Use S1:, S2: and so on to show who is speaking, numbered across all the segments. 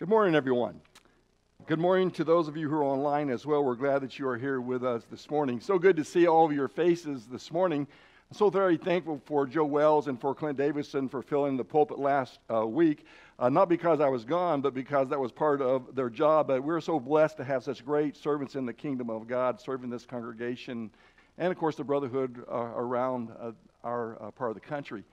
S1: Good morning, everyone. Good morning to those of you who are online as well. We're glad that you are here with us this morning. So good to see all of your faces this morning. I'm so very thankful for Joe Wells and for Clint Davison for filling the pulpit last uh, week. Uh, not because I was gone, but because that was part of their job. But we're so blessed to have such great servants in the kingdom of God serving this congregation and, of course, the brotherhood uh, around uh, our uh, part of the country.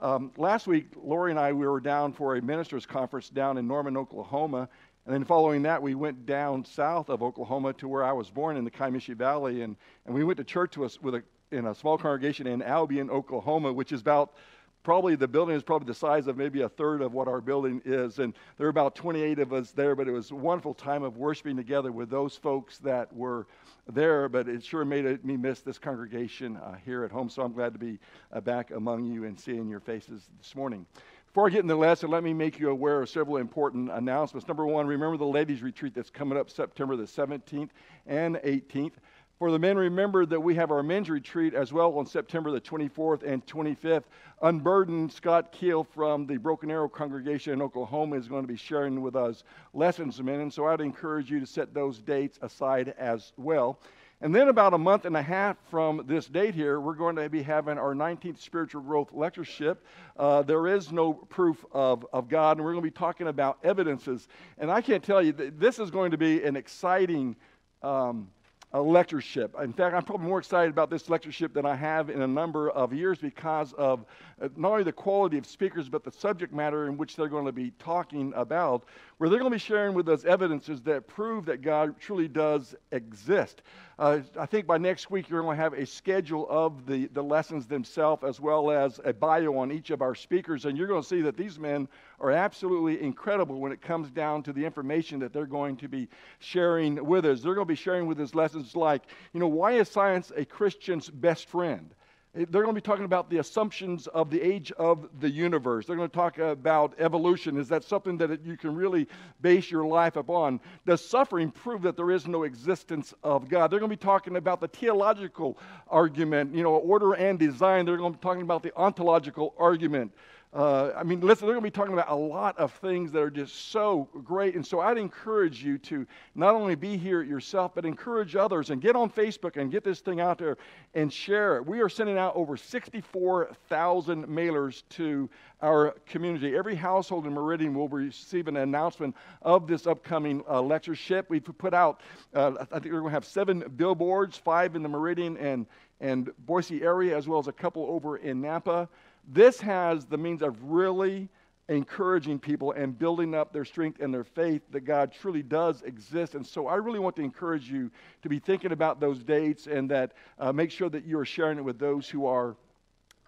S1: Um, last week, Lori and I we were down for a ministers' conference down in Norman, Oklahoma, and then following that, we went down south of Oklahoma to where I was born in the Kiamichi Valley, and, and we went to church with, with a, in a small congregation in Albion, Oklahoma, which is about probably the building is probably the size of maybe a third of what our building is and there were about 28 of us there but it was a wonderful time of worshiping together with those folks that were there, but it sure made me miss this congregation uh, here at home. So I'm glad to be uh, back among you and seeing your faces this morning. Before I get into the lesson, let me make you aware of several important announcements. Number one, remember the ladies' retreat that's coming up September the 17th and 18th. For the men, remember that we have our men's retreat as well on September the 24th and 25th. Unburdened Scott Keel from the Broken Arrow congregation in Oklahoma is going to be sharing with us lessons, men. And so I'd encourage you to set those dates aside as well. And then, about a month and a half from this date here, we're going to be having our 19th Spiritual Growth Lectureship. Uh, there is no proof of, of God, and we're going to be talking about evidences. And I can't tell you, this is going to be an exciting um, a lectureship. In fact, I'm probably more excited about this lectureship than I have in a number of years because of uh, not only the quality of speakers, but the subject matter in which they're going to be talking about, where they're going to be sharing with us evidences that prove that God truly does exist. Uh, I think by next week, you're going to have a schedule of the, the lessons themselves as well as a bio on each of our speakers, and you're going to see that these men are absolutely incredible when it comes down to the information that they're going to be sharing with us. They're going to be sharing with us lessons like, you know, why is science a Christian's best friend? Eh, they're going to be talking about the assumptions of the age of the universe. They're going to talk about evolution. Is that something that you can really base your life upon? Does suffering prove that there is no existence of God? They're going to be talking about the teleological argument, you know, order and design. They're going to be talking about the ontological argument. Uh, I mean, listen, they're going to be talking about a lot of things that are just so great. And so I'd encourage you to not only be here yourself, but encourage others and get on Facebook and get this thing out there and share it. We are sending out over 64,000 mailers to our community. Every household in Meridian will receive an announcement of this upcoming uh, lectureship. We've put out, uh, I think we're going to have seven billboards, five in the Meridian and, and Boise area, as well as a couple over in Nampa. This has the means of really encouraging people and building up their strength and their faith that God truly does exist. And so I really want to encourage you to be thinking about those dates and that uh, make sure that you are sharing it with those who are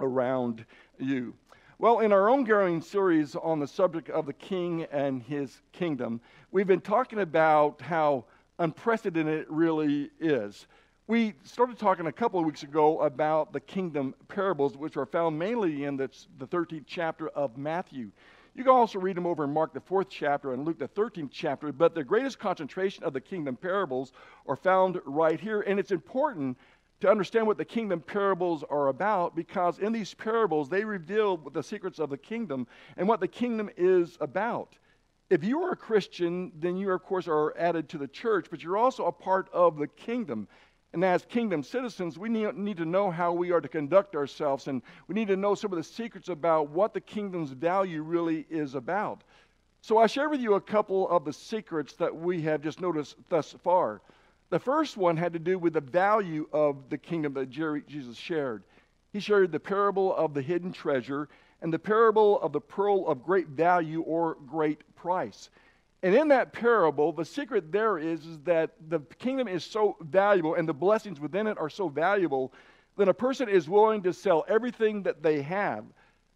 S1: around you. Well, in our ongoing series on the subject of the king and his kingdom, we've been talking about how unprecedented it really is. We started talking a couple of weeks ago about the kingdom parables, which are found mainly in the, the 13th chapter of Matthew. You can also read them over in Mark, the fourth chapter, and Luke, the 13th chapter, but the greatest concentration of the kingdom parables are found right here. And it's important to understand what the kingdom parables are about because in these parables, they reveal the secrets of the kingdom and what the kingdom is about. If you are a Christian, then you, of course, are added to the church, but you're also a part of the kingdom. And as kingdom citizens, we need, to know how we are to conduct ourselves, and we need to know some of the secrets about what the kingdom's value really is about. So I share with you a couple of the secrets that we have just noticed thus far. The first one had to do with the value of the kingdom that Jesus shared. He shared the parable of the hidden treasure and the parable of the pearl of great value or great price. And in that parable, the secret there is, is that the kingdom is so valuable and the blessings within it are so valuable that a person is willing to sell everything that they have.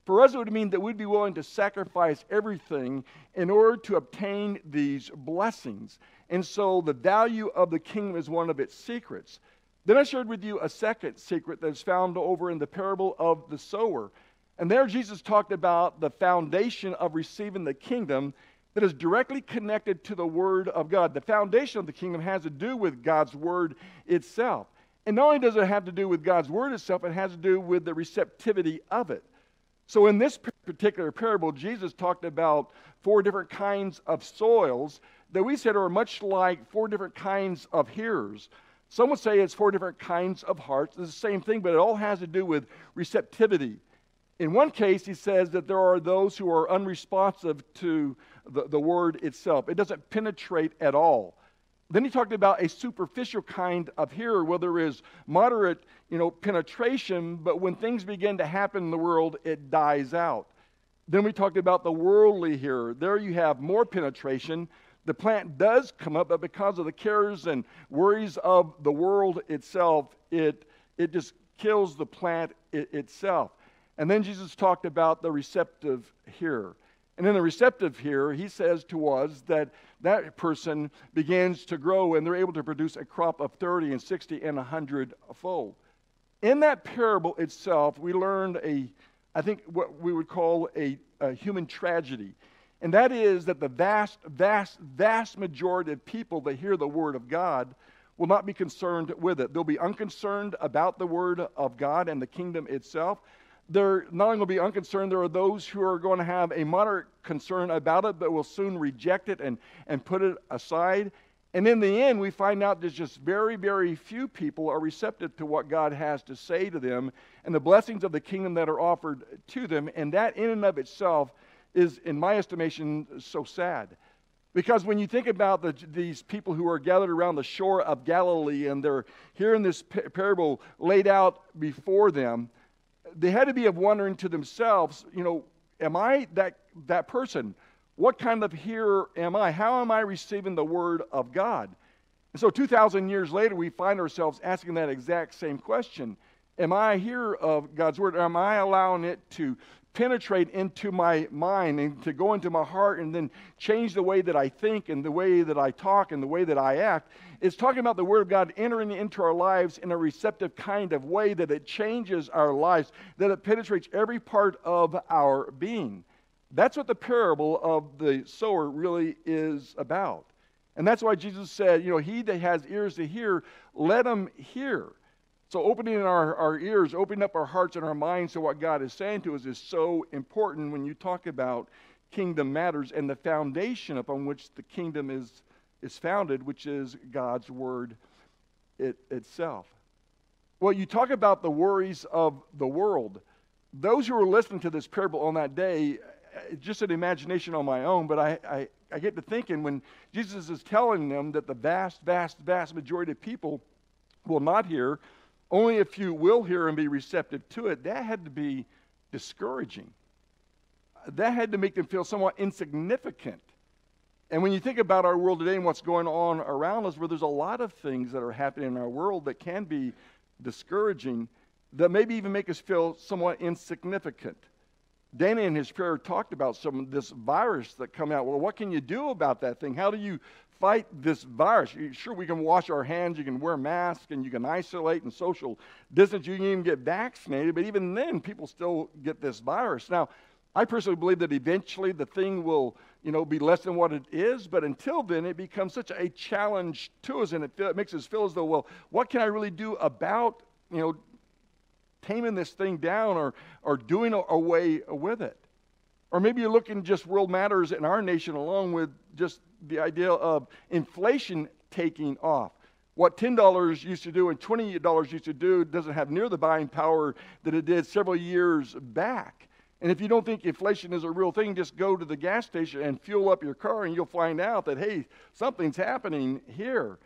S1: For us, it would mean that we'd be willing to sacrifice everything in order to obtain these blessings. And so the value of the kingdom is one of its secrets. Then I shared with you a second secret that's found over in the parable of the sower. And there Jesus talked about the foundation of receiving the kingdom that is directly connected to the Word of God. The foundation of the kingdom has to do with God's Word itself. And not only does it have to do with God's Word itself, it has to do with the receptivity of it. So, in this particular parable, Jesus talked about four different kinds of soils that we said are much like four different kinds of hearers. Some would say it's four different kinds of hearts. It's the same thing, but it all has to do with receptivity. In one case, he says that there are those who are unresponsive to the, the word itself, it doesn't penetrate at all. Then he talked about a superficial kind of hearer, where there is moderate, you know, penetration, but when things begin to happen in the world, it dies out. Then we talked about the worldly hearer. There you have more penetration. The plant does come up, but because of the cares and worries of the world itself, it, it just kills the plant it, itself. And then Jesus talked about the receptive hearer. And in the receptive hearer, he says to us that that person begins to grow and they're able to produce a crop of 30 and 60 and 100 fold. In that parable itself, we learned a, I think, what we would call a, a human tragedy. And that is that the vast, vast, vast majority of people that hear the word of God will not be concerned with it. They'll be unconcerned about the word of God and the kingdom itself they're not only going to be unconcerned, there are those who are going to have a moderate concern about it, but will soon reject it and, and put it aside. And in the end, we find out there's just very, very few people are receptive to what God has to say to them and the blessings of the kingdom that are offered to them. And that, in and of itself, is, in my estimation, so sad. Because when you think about the, these people who are gathered around the shore of Galilee and they're hearing this parable laid out before them, they had to be of wondering to themselves, you know, am I that, that person? What kind of hearer am I? How am I receiving the word of God? And so 2,000 years later, we find ourselves asking that exact same question. Am I a hearer of God's word? Or am I allowing it to penetrate into my mind and to go into my heart and then change the way that I think and the way that I talk and the way that I act. It's talking about the Word of God entering into our lives in a receptive kind of way that it changes our lives, that it penetrates every part of our being. That's what the parable of the sower really is about. And that's why Jesus said, you know, he that has ears to hear, let him hear. So, opening our, our ears, opening up our hearts and our minds to what God is saying to us is so important when you talk about kingdom matters and the foundation upon which the kingdom is, is founded, which is God's word it, itself. Well, you talk about the worries of the world. Those who were listening to this parable on that day, eh, just an imagination on my own, but I, I, I get to thinking when Jesus is telling them that the vast, vast, vast majority of people will not hear only a few will hear and be receptive to it. That had to be discouraging. That had to make them feel somewhat insignificant. And when you think about our world today and what's going on around us, where there's a lot of things that are happening in our world that can be discouraging, that maybe even make us feel somewhat insignificant. Danny in his prayer talked about some of this virus that come out. Well, what can you do about that thing? How do you fight this virus. Sure, we can wash our hands, you can wear masks, and you can isolate and social distance. You can even get vaccinated, but even then, people still get this virus. Now, I personally believe that eventually the thing will, you know, be less than what it is. But until then, it becomes such a challenge to us, and it, feel, it makes us feel as though, well, what can I really do about, you know, taming this thing down or or doing away with it? Or maybe you're looking just world matters in our nation along with just the idea of inflation taking off. What $10 used to do and $20 used to do doesn't have near the buying power that it did several years back. And if you don't think inflation is a real thing, just go to the gas station and fuel up your car, and you'll find out that, hey, something's happening here.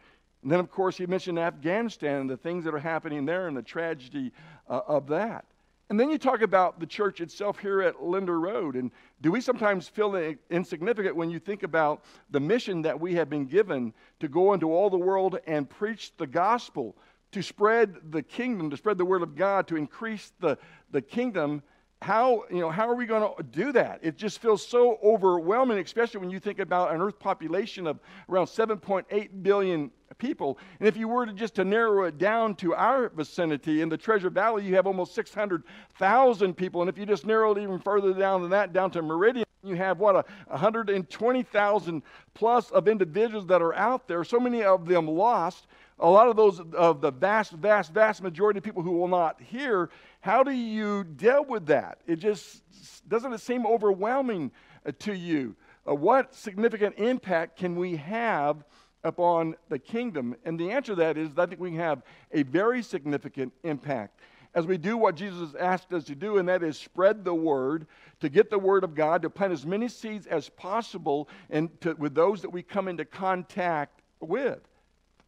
S1: And then, of course, he mentioned Afghanistan and the things that are happening there and the tragedy uh, of that. And then you talk about the church itself here at Linder Road. And do we sometimes feel insignificant when you think about the mission that we have been given to go into all the world and preach the gospel, to spread the kingdom, to spread the word of God, to increase the, the kingdom? How, you know, how are we going to do that? It just feels so overwhelming, especially when you think about an earth population of around 7.8 billion people. And if you were to just to narrow it down to our vicinity in the Treasure Valley, you have almost 600,000 people. And if you just narrow it even further down than that, down to Meridian, you have what a 120,000 plus of individuals that are out there. So many of them lost. A lot of those of the vast, vast, vast majority of people who will not hear how do you deal with that? It just doesn't it seem overwhelming uh, to you? Uh, what significant impact can we have upon the kingdom? And the answer to that is I think we have a very significant impact as we do what Jesus asked us to do, and that is spread the word, to get the word of God, to plant as many seeds as possible and to, with those that we come into contact with.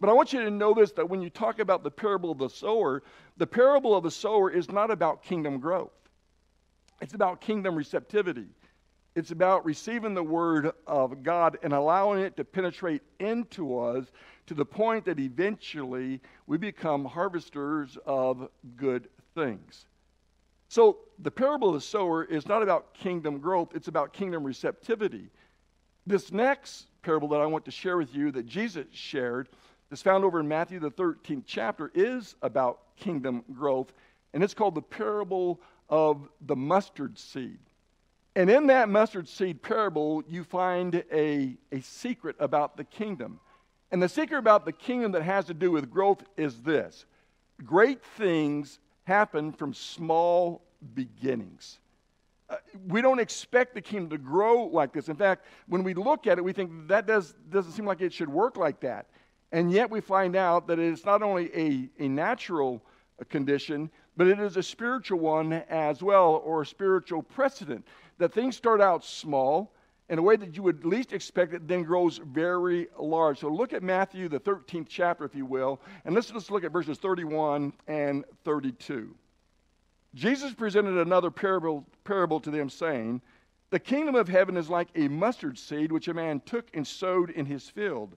S1: But I want you to know this that when you talk about the parable of the sower, the parable of the sower is not about kingdom growth, it's about kingdom receptivity. It's about receiving the word of God and allowing it to penetrate into us to the point that eventually we become harvesters of good things. So, the parable of the sower is not about kingdom growth, it's about kingdom receptivity. This next parable that I want to share with you that Jesus shared is found over in Matthew, the 13th chapter, is about kingdom growth, and it's called the parable of the mustard seed. And in that mustard seed parable, you find a, a secret about the kingdom. And the secret about the kingdom that has to do with growth is this great things happen from small beginnings. Uh, we don't expect the kingdom to grow like this. In fact, when we look at it, we think that does, doesn't seem like it should work like that. And yet we find out that it's not only a, a natural condition, but it is a spiritual one as well, or a spiritual precedent. That things start out small in a way that you would least expect it, then grows very large. So look at Matthew, the 13th chapter, if you will, and let's just look at verses 31 and 32. Jesus presented another parable, parable to them, saying, The kingdom of heaven is like a mustard seed which a man took and sowed in his field.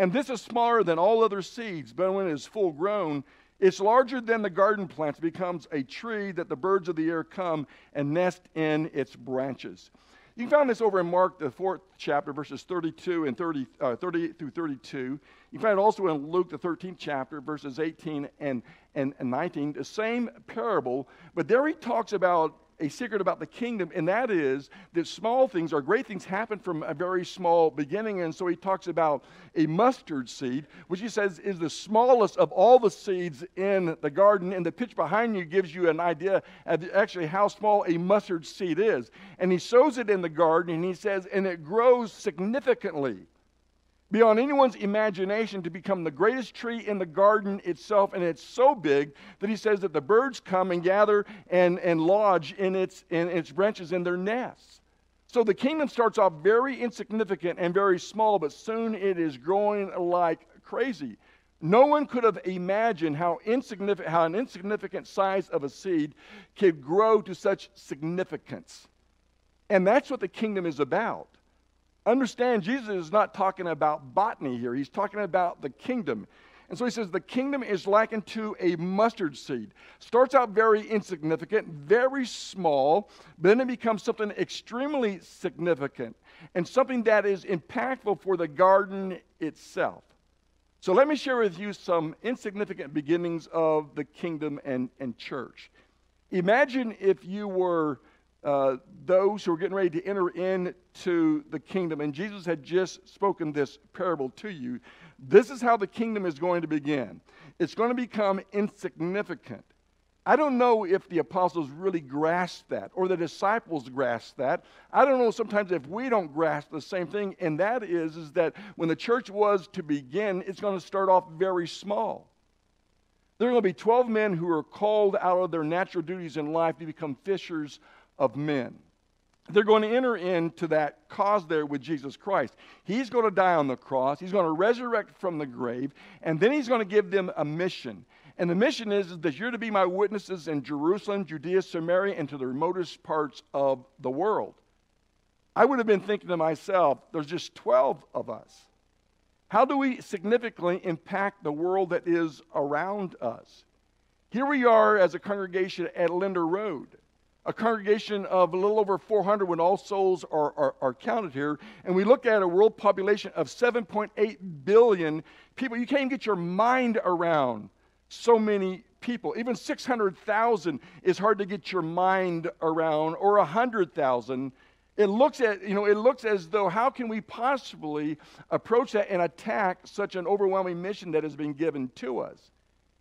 S1: And this is smaller than all other seeds, but when it is full grown, it's larger than the garden plants, becomes a tree that the birds of the air come and nest in its branches. You can find this over in Mark, the fourth chapter, verses 32 and 30, uh, 38 through 32. You find it also in Luke, the 13th chapter, verses 18 and, and, and 19, the same parable, but there he talks about a secret about the kingdom, and that is that small things or great things happen from a very small beginning. And so he talks about a mustard seed, which he says is the smallest of all the seeds in the garden. And the pitch behind you gives you an idea of actually how small a mustard seed is. And he sows it in the garden, and he says, and it grows significantly beyond anyone's imagination to become the greatest tree in the garden itself. And it's so big that he says that the birds come and gather and, and lodge in its, in its branches in their nests. So the kingdom starts off very insignificant and very small, but soon it is growing like crazy. No one could have imagined how, insignificant, how an insignificant size of a seed could grow to such significance. And that's what the kingdom is about. Understand, Jesus is not talking about botany here, he's talking about the kingdom. And so he says the kingdom is likened to a mustard seed. Starts out very insignificant, very small, but then it becomes something extremely significant and something that is impactful for the garden itself. So let me share with you some insignificant beginnings of the kingdom and, and church. Imagine if you were uh, those who are getting ready to enter into the kingdom. And Jesus had just spoken this parable to you. This is how the kingdom is going to begin it's going to become insignificant. I don't know if the apostles really grasped that or the disciples grasped that. I don't know sometimes if we don't grasp the same thing, and that is, is that when the church was to begin, it's going to start off very small. There are going to be 12 men who are called out of their natural duties in life to become fishers of men. They're going to enter into that cause there with Jesus Christ. He's going to die on the cross, He's going to resurrect from the grave, and then He's going to give them a mission. And the mission is, is that you're to be my witnesses in Jerusalem, Judea, Samaria, and to the remotest parts of the world. I would have been thinking to myself, there's just 12 of us. How do we significantly impact the world that is around us? Here we are as a congregation at Linder Road a congregation of a little over 400 when all souls are, are, are, counted here, and we look at a world population of 7.8 billion people, you can't even get your mind around so many people. Even 600,000 is hard to get your mind around, or 100,000. It looks at, you know, it looks as though how can we possibly approach that and attack such an overwhelming mission that has been given to us?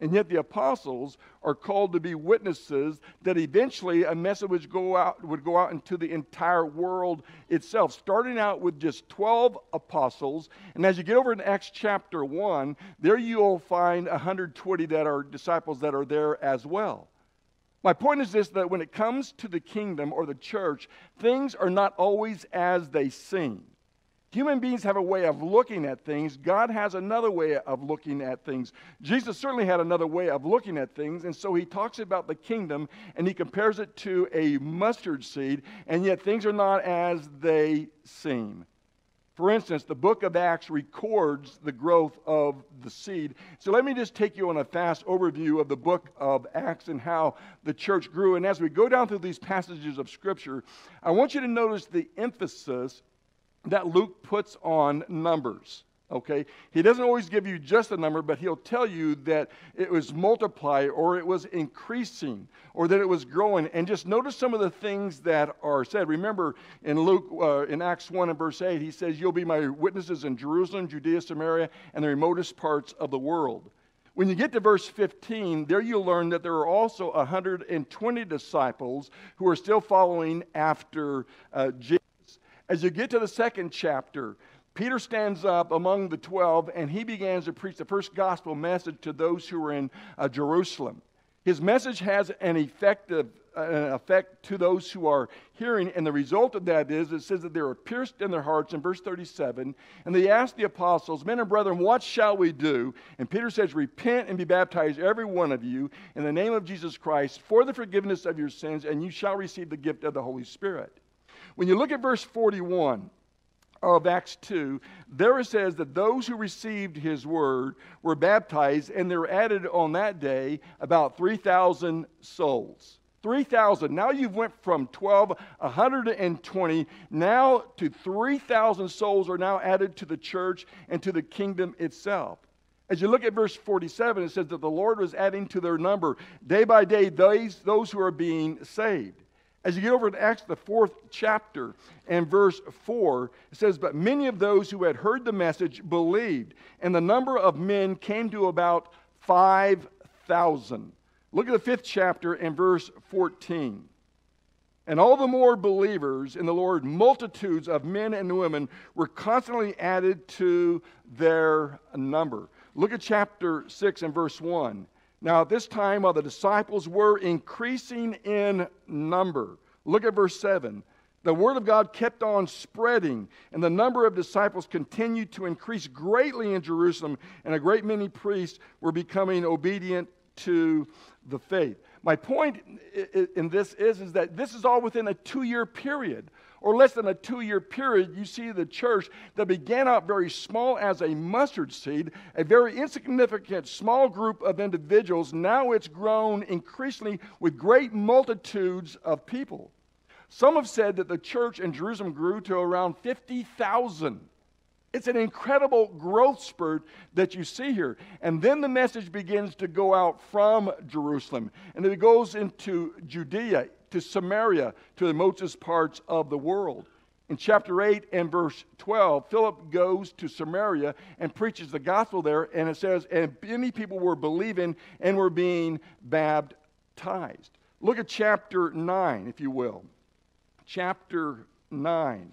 S1: And yet the apostles are called to be witnesses that eventually a message would go out, would go out into the entire world itself, starting out with just 12 apostles. And as you get over in Acts chapter 1, there you'll find 120 that are disciples that are there as well. My point is this that when it comes to the kingdom or the church, things are not always as they seem. Human beings have a way of looking at things. God has another way of looking at things. Jesus certainly had another way of looking at things, and so he talks about the kingdom and he compares it to a mustard seed, and yet things are not as they seem. For instance, the book of Acts records the growth of the seed. So let me just take you on a fast overview of the book of Acts and how the church grew. And as we go down through these passages of Scripture, I want you to notice the emphasis that Luke puts on numbers. Okay? He doesn't always give you just a number, but he'll tell you that it was multiplied or it was increasing or that it was growing. And just notice some of the things that are said. Remember in Luke, uh, in Acts 1 and verse 8, he says, You'll be my witnesses in Jerusalem, Judea, Samaria, and the remotest parts of the world. When you get to verse 15, there you learn that there are also 120 disciples who are still following after uh, Jesus. As you get to the second chapter, Peter stands up among the 12 and he begins to preach the first gospel message to those who are in uh, Jerusalem. His message has an effective an effect to those who are hearing, and the result of that is it says that they were pierced in their hearts in verse 37. And they asked the apostles, Men and brethren, what shall we do? And Peter says, Repent and be baptized, every one of you, in the name of Jesus Christ, for the forgiveness of your sins, and you shall receive the gift of the Holy Spirit. When you look at verse 41 of Acts 2, there it says that those who received his word were baptized, and there were added on that day about 3,000 souls. 3,000. Now you've went from 12, 120, now to 3,000 souls are now added to the church and to the kingdom itself. As you look at verse 47, it says that the Lord was adding to their number day by day those, those who are being saved. As you get over to Acts, the fourth chapter, and verse 4, it says, But many of those who had heard the message believed, and the number of men came to about 5,000. Look at the fifth chapter and verse 14. And all the more believers in the Lord, multitudes of men and women were constantly added to their number. Look at chapter 6 and verse 1. Now, at this time, while the disciples were increasing in number, look at verse 7. The word of God kept on spreading, and the number of disciples continued to increase greatly in Jerusalem, and a great many priests were becoming obedient to the faith. My point in this is, is that this is all within a two year period or less than a two year period, you see the church that began out very small as a mustard seed, a very insignificant small group of individuals. Now it's grown increasingly with great multitudes of people. Some have said that the church in Jerusalem grew to around 50,000. It's an incredible growth spurt that you see here. And then the message begins to go out from Jerusalem. And it goes into Judea, to Samaria, to the remotest parts of the world. In chapter 8 and verse 12, Philip goes to Samaria and preaches the gospel there, and it says, And many people were believing and were being baptized. Look at chapter 9, if you will. Chapter 9.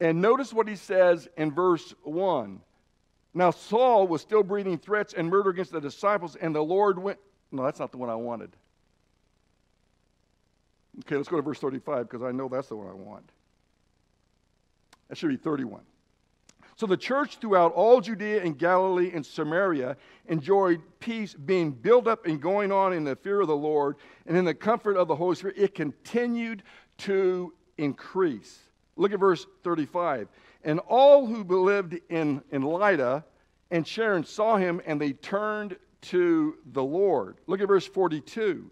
S1: And notice what he says in verse 1. Now, Saul was still breathing threats and murder against the disciples, and the Lord went. No, that's not the one I wanted. Okay, let's go to verse 35 because I know that's the one I want. That should be 31. So the church throughout all Judea and Galilee and Samaria enjoyed peace, being built up and going on in the fear of the Lord and in the comfort of the Holy Spirit. It continued to increase. Look at verse 35. And all who lived in, in Lydda and Sharon saw him and they turned to the Lord. Look at verse 42.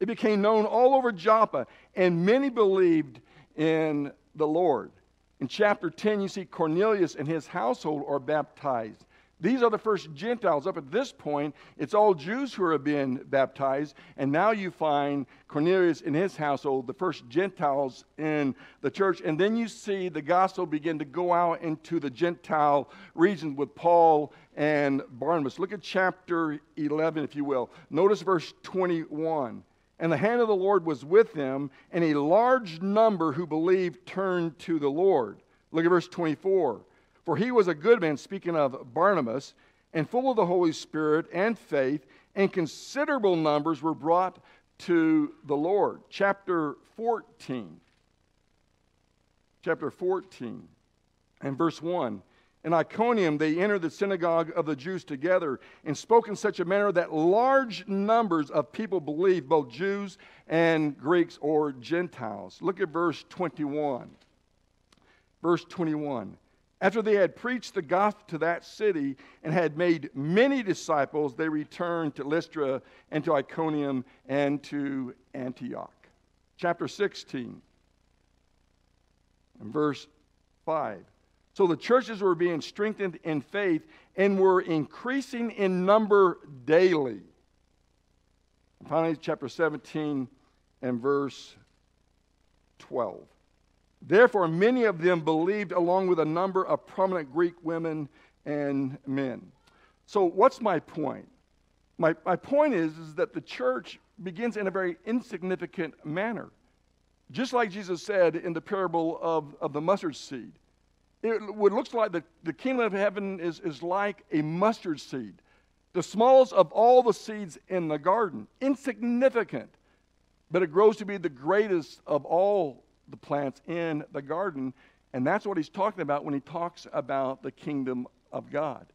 S1: It became known all over Joppa, and many believed in the Lord. In chapter 10, you see Cornelius and his household are baptized. These are the first Gentiles. Up at this point, it's all Jews who are being baptized. And now you find Cornelius in his household, the first Gentiles in the church. And then you see the gospel begin to go out into the Gentile regions with Paul and Barnabas. Look at chapter 11, if you will. Notice verse 21. And the hand of the Lord was with them, and a large number who believed turned to the Lord. Look at verse 24. For he was a good man, speaking of Barnabas, and full of the Holy Spirit and faith, and considerable numbers were brought to the Lord. Chapter 14. Chapter 14 and verse 1. In Iconium, they entered the synagogue of the Jews together and spoke in such a manner that large numbers of people believed, both Jews and Greeks or Gentiles. Look at verse 21. Verse 21. After they had preached the gospel to that city and had made many disciples, they returned to Lystra and to Iconium and to Antioch. Chapter 16 and verse 5. So the churches were being strengthened in faith and were increasing in number daily. And finally, chapter 17 and verse 12. Therefore, many of them believed, along with a number of prominent Greek women and men. So, what's my point? My, my point is, is that the church begins in a very insignificant manner. Just like Jesus said in the parable of, of the mustard seed. It, it looks like the, the kingdom of heaven is, is like a mustard seed, the smallest of all the seeds in the garden, insignificant, but it grows to be the greatest of all the plants in the garden. And that's what he's talking about when he talks about the kingdom of God.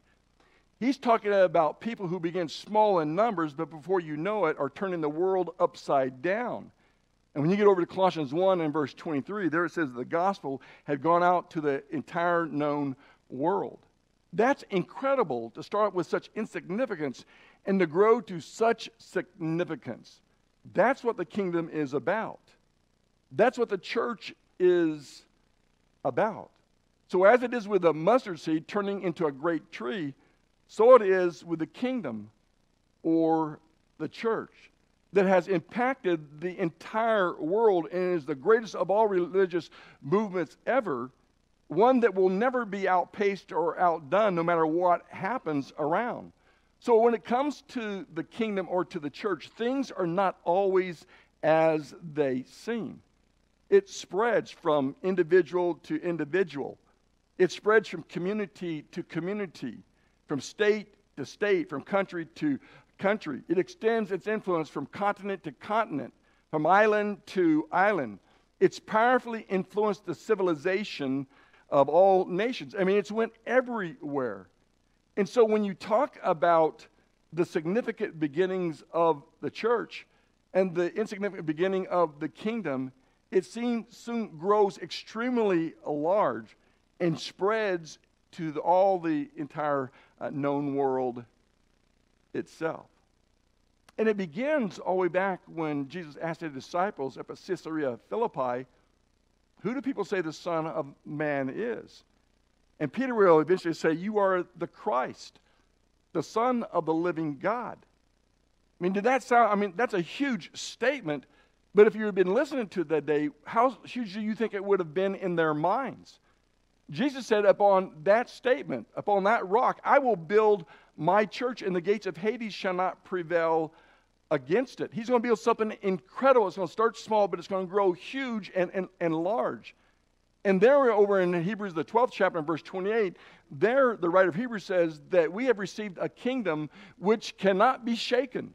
S1: He's talking about people who begin small in numbers, but before you know it, are turning the world upside down. And when you get over to Colossians 1 and verse 23, there it says the gospel had gone out to the entire known world. That's incredible to start with such insignificance and to grow to such significance. That's what the kingdom is about. That's what the church is about. So, as it is with a mustard seed turning into a great tree, so it is with the kingdom or the church that has impacted the entire world and is the greatest of all religious movements ever, one that will never be outpaced or outdone no matter what happens around. So, when it comes to the kingdom or to the church, things are not always as they seem. It spreads from individual to individual. It spreads from community to community, from state to state, from country to country. It extends its influence from continent to continent, from island to island. It's powerfully influenced the civilization of all nations. I mean, it's went everywhere. And so when you talk about the significant beginnings of the church and the insignificant beginning of the kingdom, it soon, soon grows extremely large and spreads to the, all the entire uh, known world itself. And it begins all the way back when Jesus asked his disciples up at Caesarea Philippi, Who do people say the Son of Man is? And Peter will eventually say, You are the Christ, the Son of the living God. I mean, did that sound? I mean, that's a huge statement but if you had been listening to that day, how huge do you think it would have been in their minds? Jesus said, Upon that statement, upon that rock, I will build my church, and the gates of Hades shall not prevail against it. He's going to build something incredible. It's going to start small, but it's going to grow huge and, and, and large. And there, over in Hebrews, the 12th chapter, in verse 28, there the writer of Hebrews says that we have received a kingdom which cannot be shaken.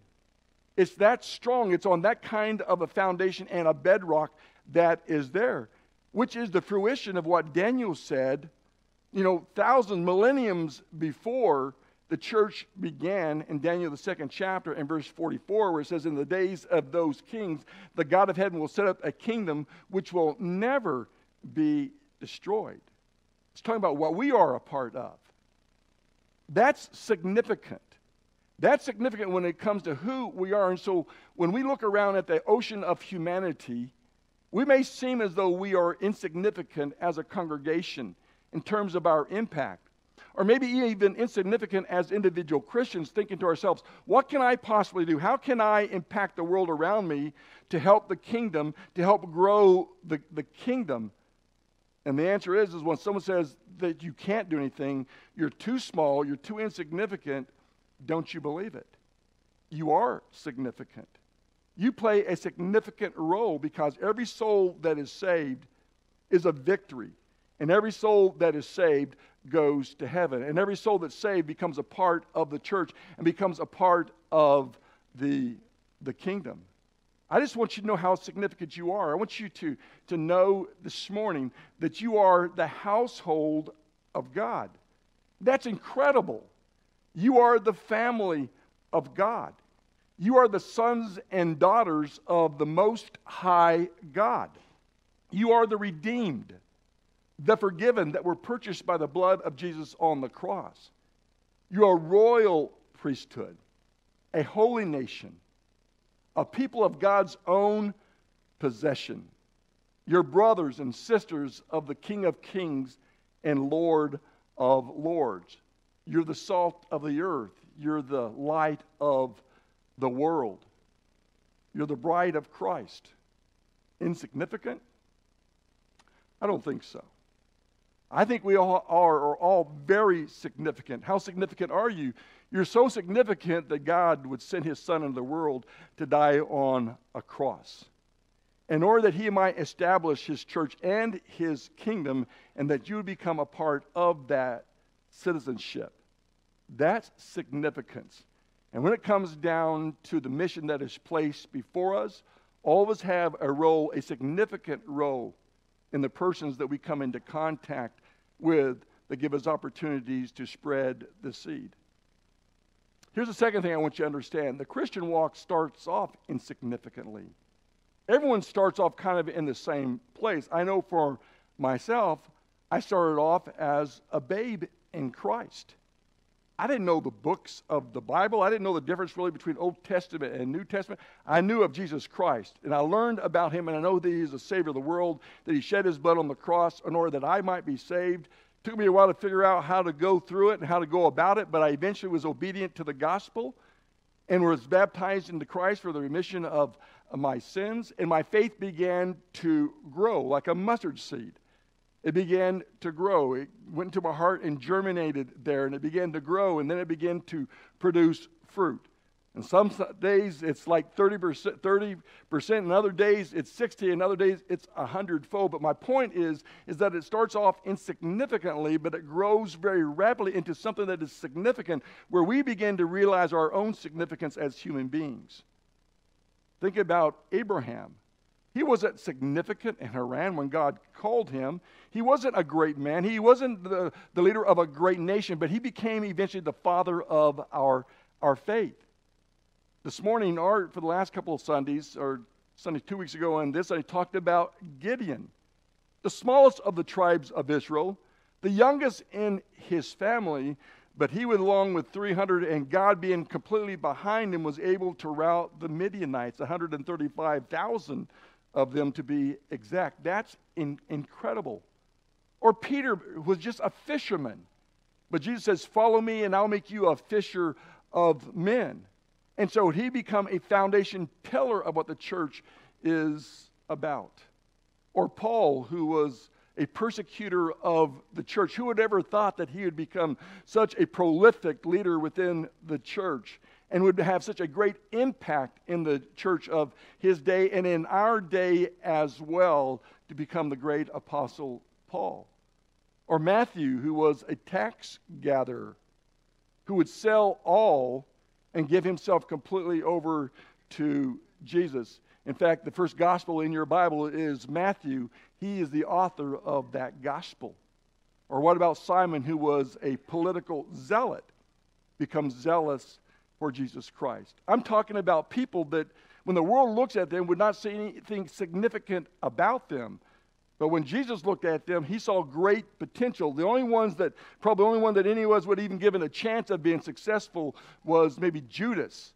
S1: It's that strong. It's on that kind of a foundation and a bedrock that is there, which is the fruition of what Daniel said, you know, thousands, millenniums before the church began in Daniel, the second chapter, in verse 44, where it says, In the days of those kings, the God of heaven will set up a kingdom which will never be destroyed. It's talking about what we are a part of. That's significant. That's significant when it comes to who we are. And so when we look around at the ocean of humanity, we may seem as though we are insignificant as a congregation in terms of our impact. or maybe even insignificant as individual Christians, thinking to ourselves, what can I possibly do? How can I impact the world around me to help the kingdom, to help grow the, the kingdom? And the answer is, is when someone says that you can't do anything, you're too small, you're too insignificant, don't you believe it? You are significant. You play a significant role because every soul that is saved is a victory. And every soul that is saved goes to heaven. And every soul that's saved becomes a part of the church and becomes a part of the, the kingdom. I just want you to know how significant you are. I want you to, to know this morning that you are the household of God. That's incredible. You are the family of God. You are the sons and daughters of the Most High God. You are the redeemed, the forgiven that were purchased by the blood of Jesus on the cross. You're a royal priesthood, a holy nation, a people of God's own possession. Your brothers and sisters of the King of Kings and Lord of Lords. You're the salt of the earth. You're the light of the world. You're the bride of Christ. Insignificant? I don't think so. I think we all are, are all very significant. How significant are you? You're so significant that God would send his son into the world to die on a cross in order that he might establish his church and his kingdom and that you would become a part of that citizenship. That's significance. And when it comes down to the mission that is placed before us, all of us have a role, a significant role in the persons that we come into contact with that give us opportunities to spread the seed. Here's the second thing I want you to understand the Christian walk starts off insignificantly. Everyone starts off kind of in the same place. I know for myself, I started off as a babe in Christ. I didn't know the books of the Bible. I didn't know the difference really between Old Testament and New Testament. I knew of Jesus Christ, and I learned about him, and I know that he is the Savior of the world, that he shed his blood on the cross in order that I might be saved. It took me a while to figure out how to go through it and how to go about it, but I eventually was obedient to the gospel and was baptized into Christ for the remission of my sins, and my faith began to grow like a mustard seed it began to grow. It went into my heart and germinated there, and it began to grow, and then it began to produce fruit. And some days it's like 30%, 30%, and other days it's 60, and other days it's a hundredfold. But my point is, is that it starts off insignificantly, but it grows very rapidly into something that is significant, where we begin to realize our own significance as human beings. Think about Abraham. He wasn't significant in Haran when God called him. He wasn't a great man. He wasn't the, the leader of a great nation, but he became eventually the father of our, our faith. This morning, Art, for the last couple of Sundays, or Sunday two weeks ago, and this, I talked about Gideon, the smallest of the tribes of Israel, the youngest in his family, but he, went along with 300, and God being completely behind him, was able to rout the Midianites, 135,000 of them to be exact. That's in, incredible. Or Peter was just a fisherman. But Jesus says, Follow me, and I'll make you a fisher of men. And so he become a foundation pillar of what the church is about. Or Paul, who was a persecutor of the church. Who would ever thought that he would become such a prolific leader within the church? And would have such a great impact in the church of his day and in our day as well to become the great apostle Paul. Or Matthew, who was a tax gatherer, who would sell all and give himself completely over to Jesus. In fact, the first gospel in your Bible is Matthew. He is the author of that gospel. Or what about Simon, who was a political zealot, becomes zealous for Jesus Christ. I'm talking about people that, when the world looks at them, would not see anything significant about them. But when Jesus looked at them, he saw great potential. The only ones that, probably the only one that any of us would even given a chance of being successful was maybe Judas.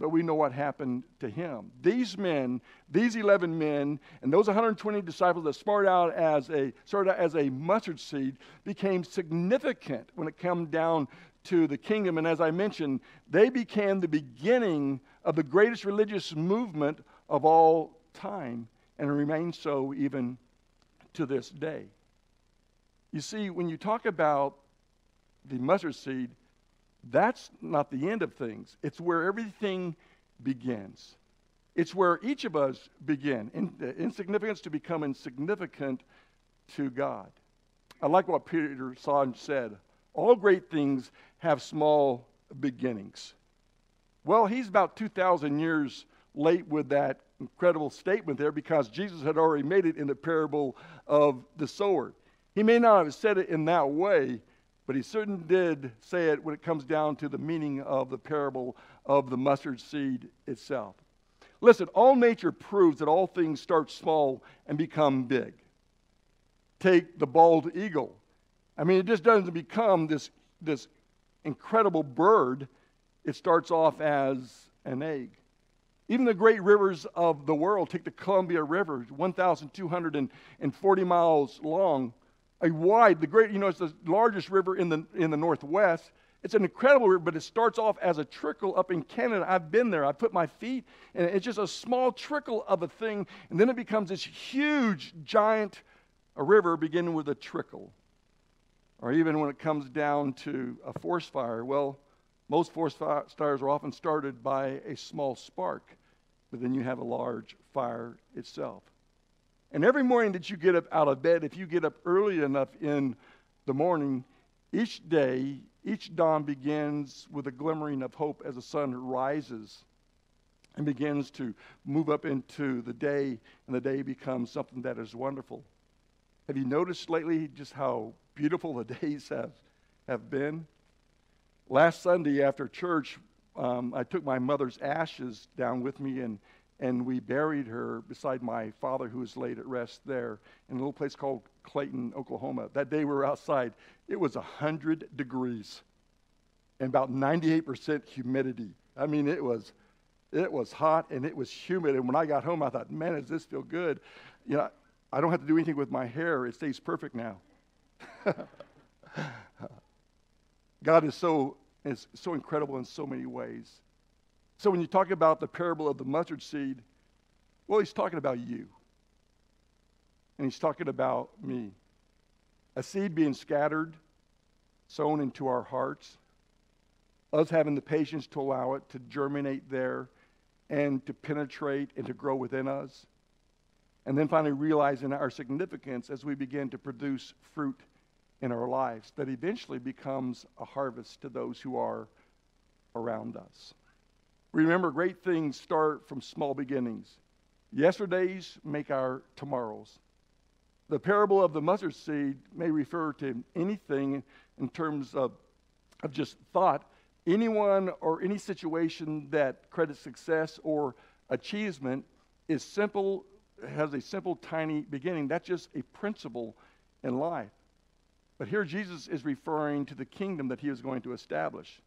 S1: but we know what happened to him. These men, these 11 men, and those 120 disciples that started out as a, started out as a mustard seed became significant when it came down to the kingdom. And as I mentioned, they became the beginning of the greatest religious movement of all time and remain so even to this day. You see, when you talk about the mustard seed, that's not the end of things. It's where everything begins. It's where each of us begin. In, uh, insignificance to become insignificant to God. I like what Peter Songe said. All great things have small beginnings. Well, he's about 2,000 years late with that incredible statement there because Jesus had already made it in the parable of the sower. He may not have said it in that way, but he certainly did say it when it comes down to the meaning of the parable of the mustard seed itself. Listen, all nature proves that all things start small and become big. Take the bald eagle. I mean, it just doesn't become this, this incredible bird, it starts off as an egg. Even the great rivers of the world, take the Columbia River, 1,240 miles long, a wide, the great, you know, it's the largest river in the, in the Northwest. It's an incredible river, but it starts off as a trickle up in Canada. I've been there. I put my feet, and it's just a small trickle of a thing, and then it becomes this huge, giant a river beginning with a trickle. Or even when it comes down to a forest fire, well, most forest fires are often started by a small spark, but then you have a large fire itself. And every morning that you get up out of bed, if you get up early enough in the morning, each day, each dawn begins with a glimmering of hope as the sun rises and begins to move up into the day, and the day becomes something that is wonderful. Have you noticed lately just how beautiful the days have, have been? Last Sunday after church, um, I took my mother's ashes down with me and and we buried her beside my father, who was laid at rest there in a little place called Clayton, Oklahoma. That day we were outside, it was 100 degrees and about 98% humidity. I mean, it was, it was hot and it was humid. And when I got home, I thought, man, does this feel good? You know, I don't have to do anything with my hair, it stays perfect now. God is so, is so incredible in so many ways. So when you talk about the parable of the mustard seed, well, he's talking about you. And he's talking about me. A seed being scattered, sown into our hearts, us having the patience to allow it to germinate there and to penetrate and to grow within us. And then finally realizing our significance as we begin to produce fruit in our lives that eventually becomes a harvest to those who are around us. Remember, great things start from small beginnings. Yesterdays make our tomorrows. The parable of the mustard seed may refer to anything in terms of, of just thought, anyone or any situation that credits success or achievement is simple, has a simple, tiny beginning. That's just a principle in life. But here Jesus is referring to the kingdom that he is going to establish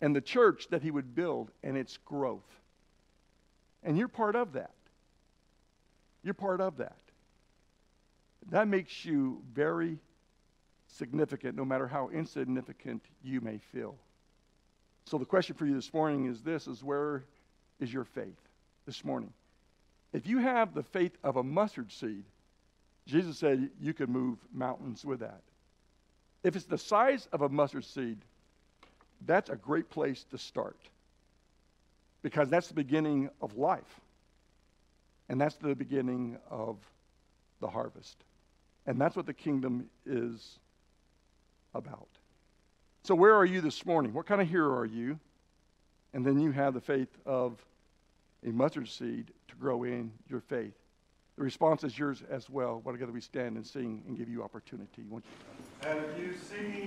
S1: and the church that he would build and its growth. And you're part of that. You're part of that. That makes you very significant, no matter how insignificant you may feel. So the question for you this morning is this is where is your faith this morning? If you have the faith of a mustard seed, Jesus said you could move mountains with that. If it's the size of a mustard seed, that's a great place to start because that's the beginning of life. And that's the beginning of the harvest. And that's what the kingdom is about. So, where are you this morning? What kind of hero are you? And then you have the faith of a mustard seed to grow in your faith. The response is yours as well. What together we stand and sing and give you opportunity.
S2: Have you seen?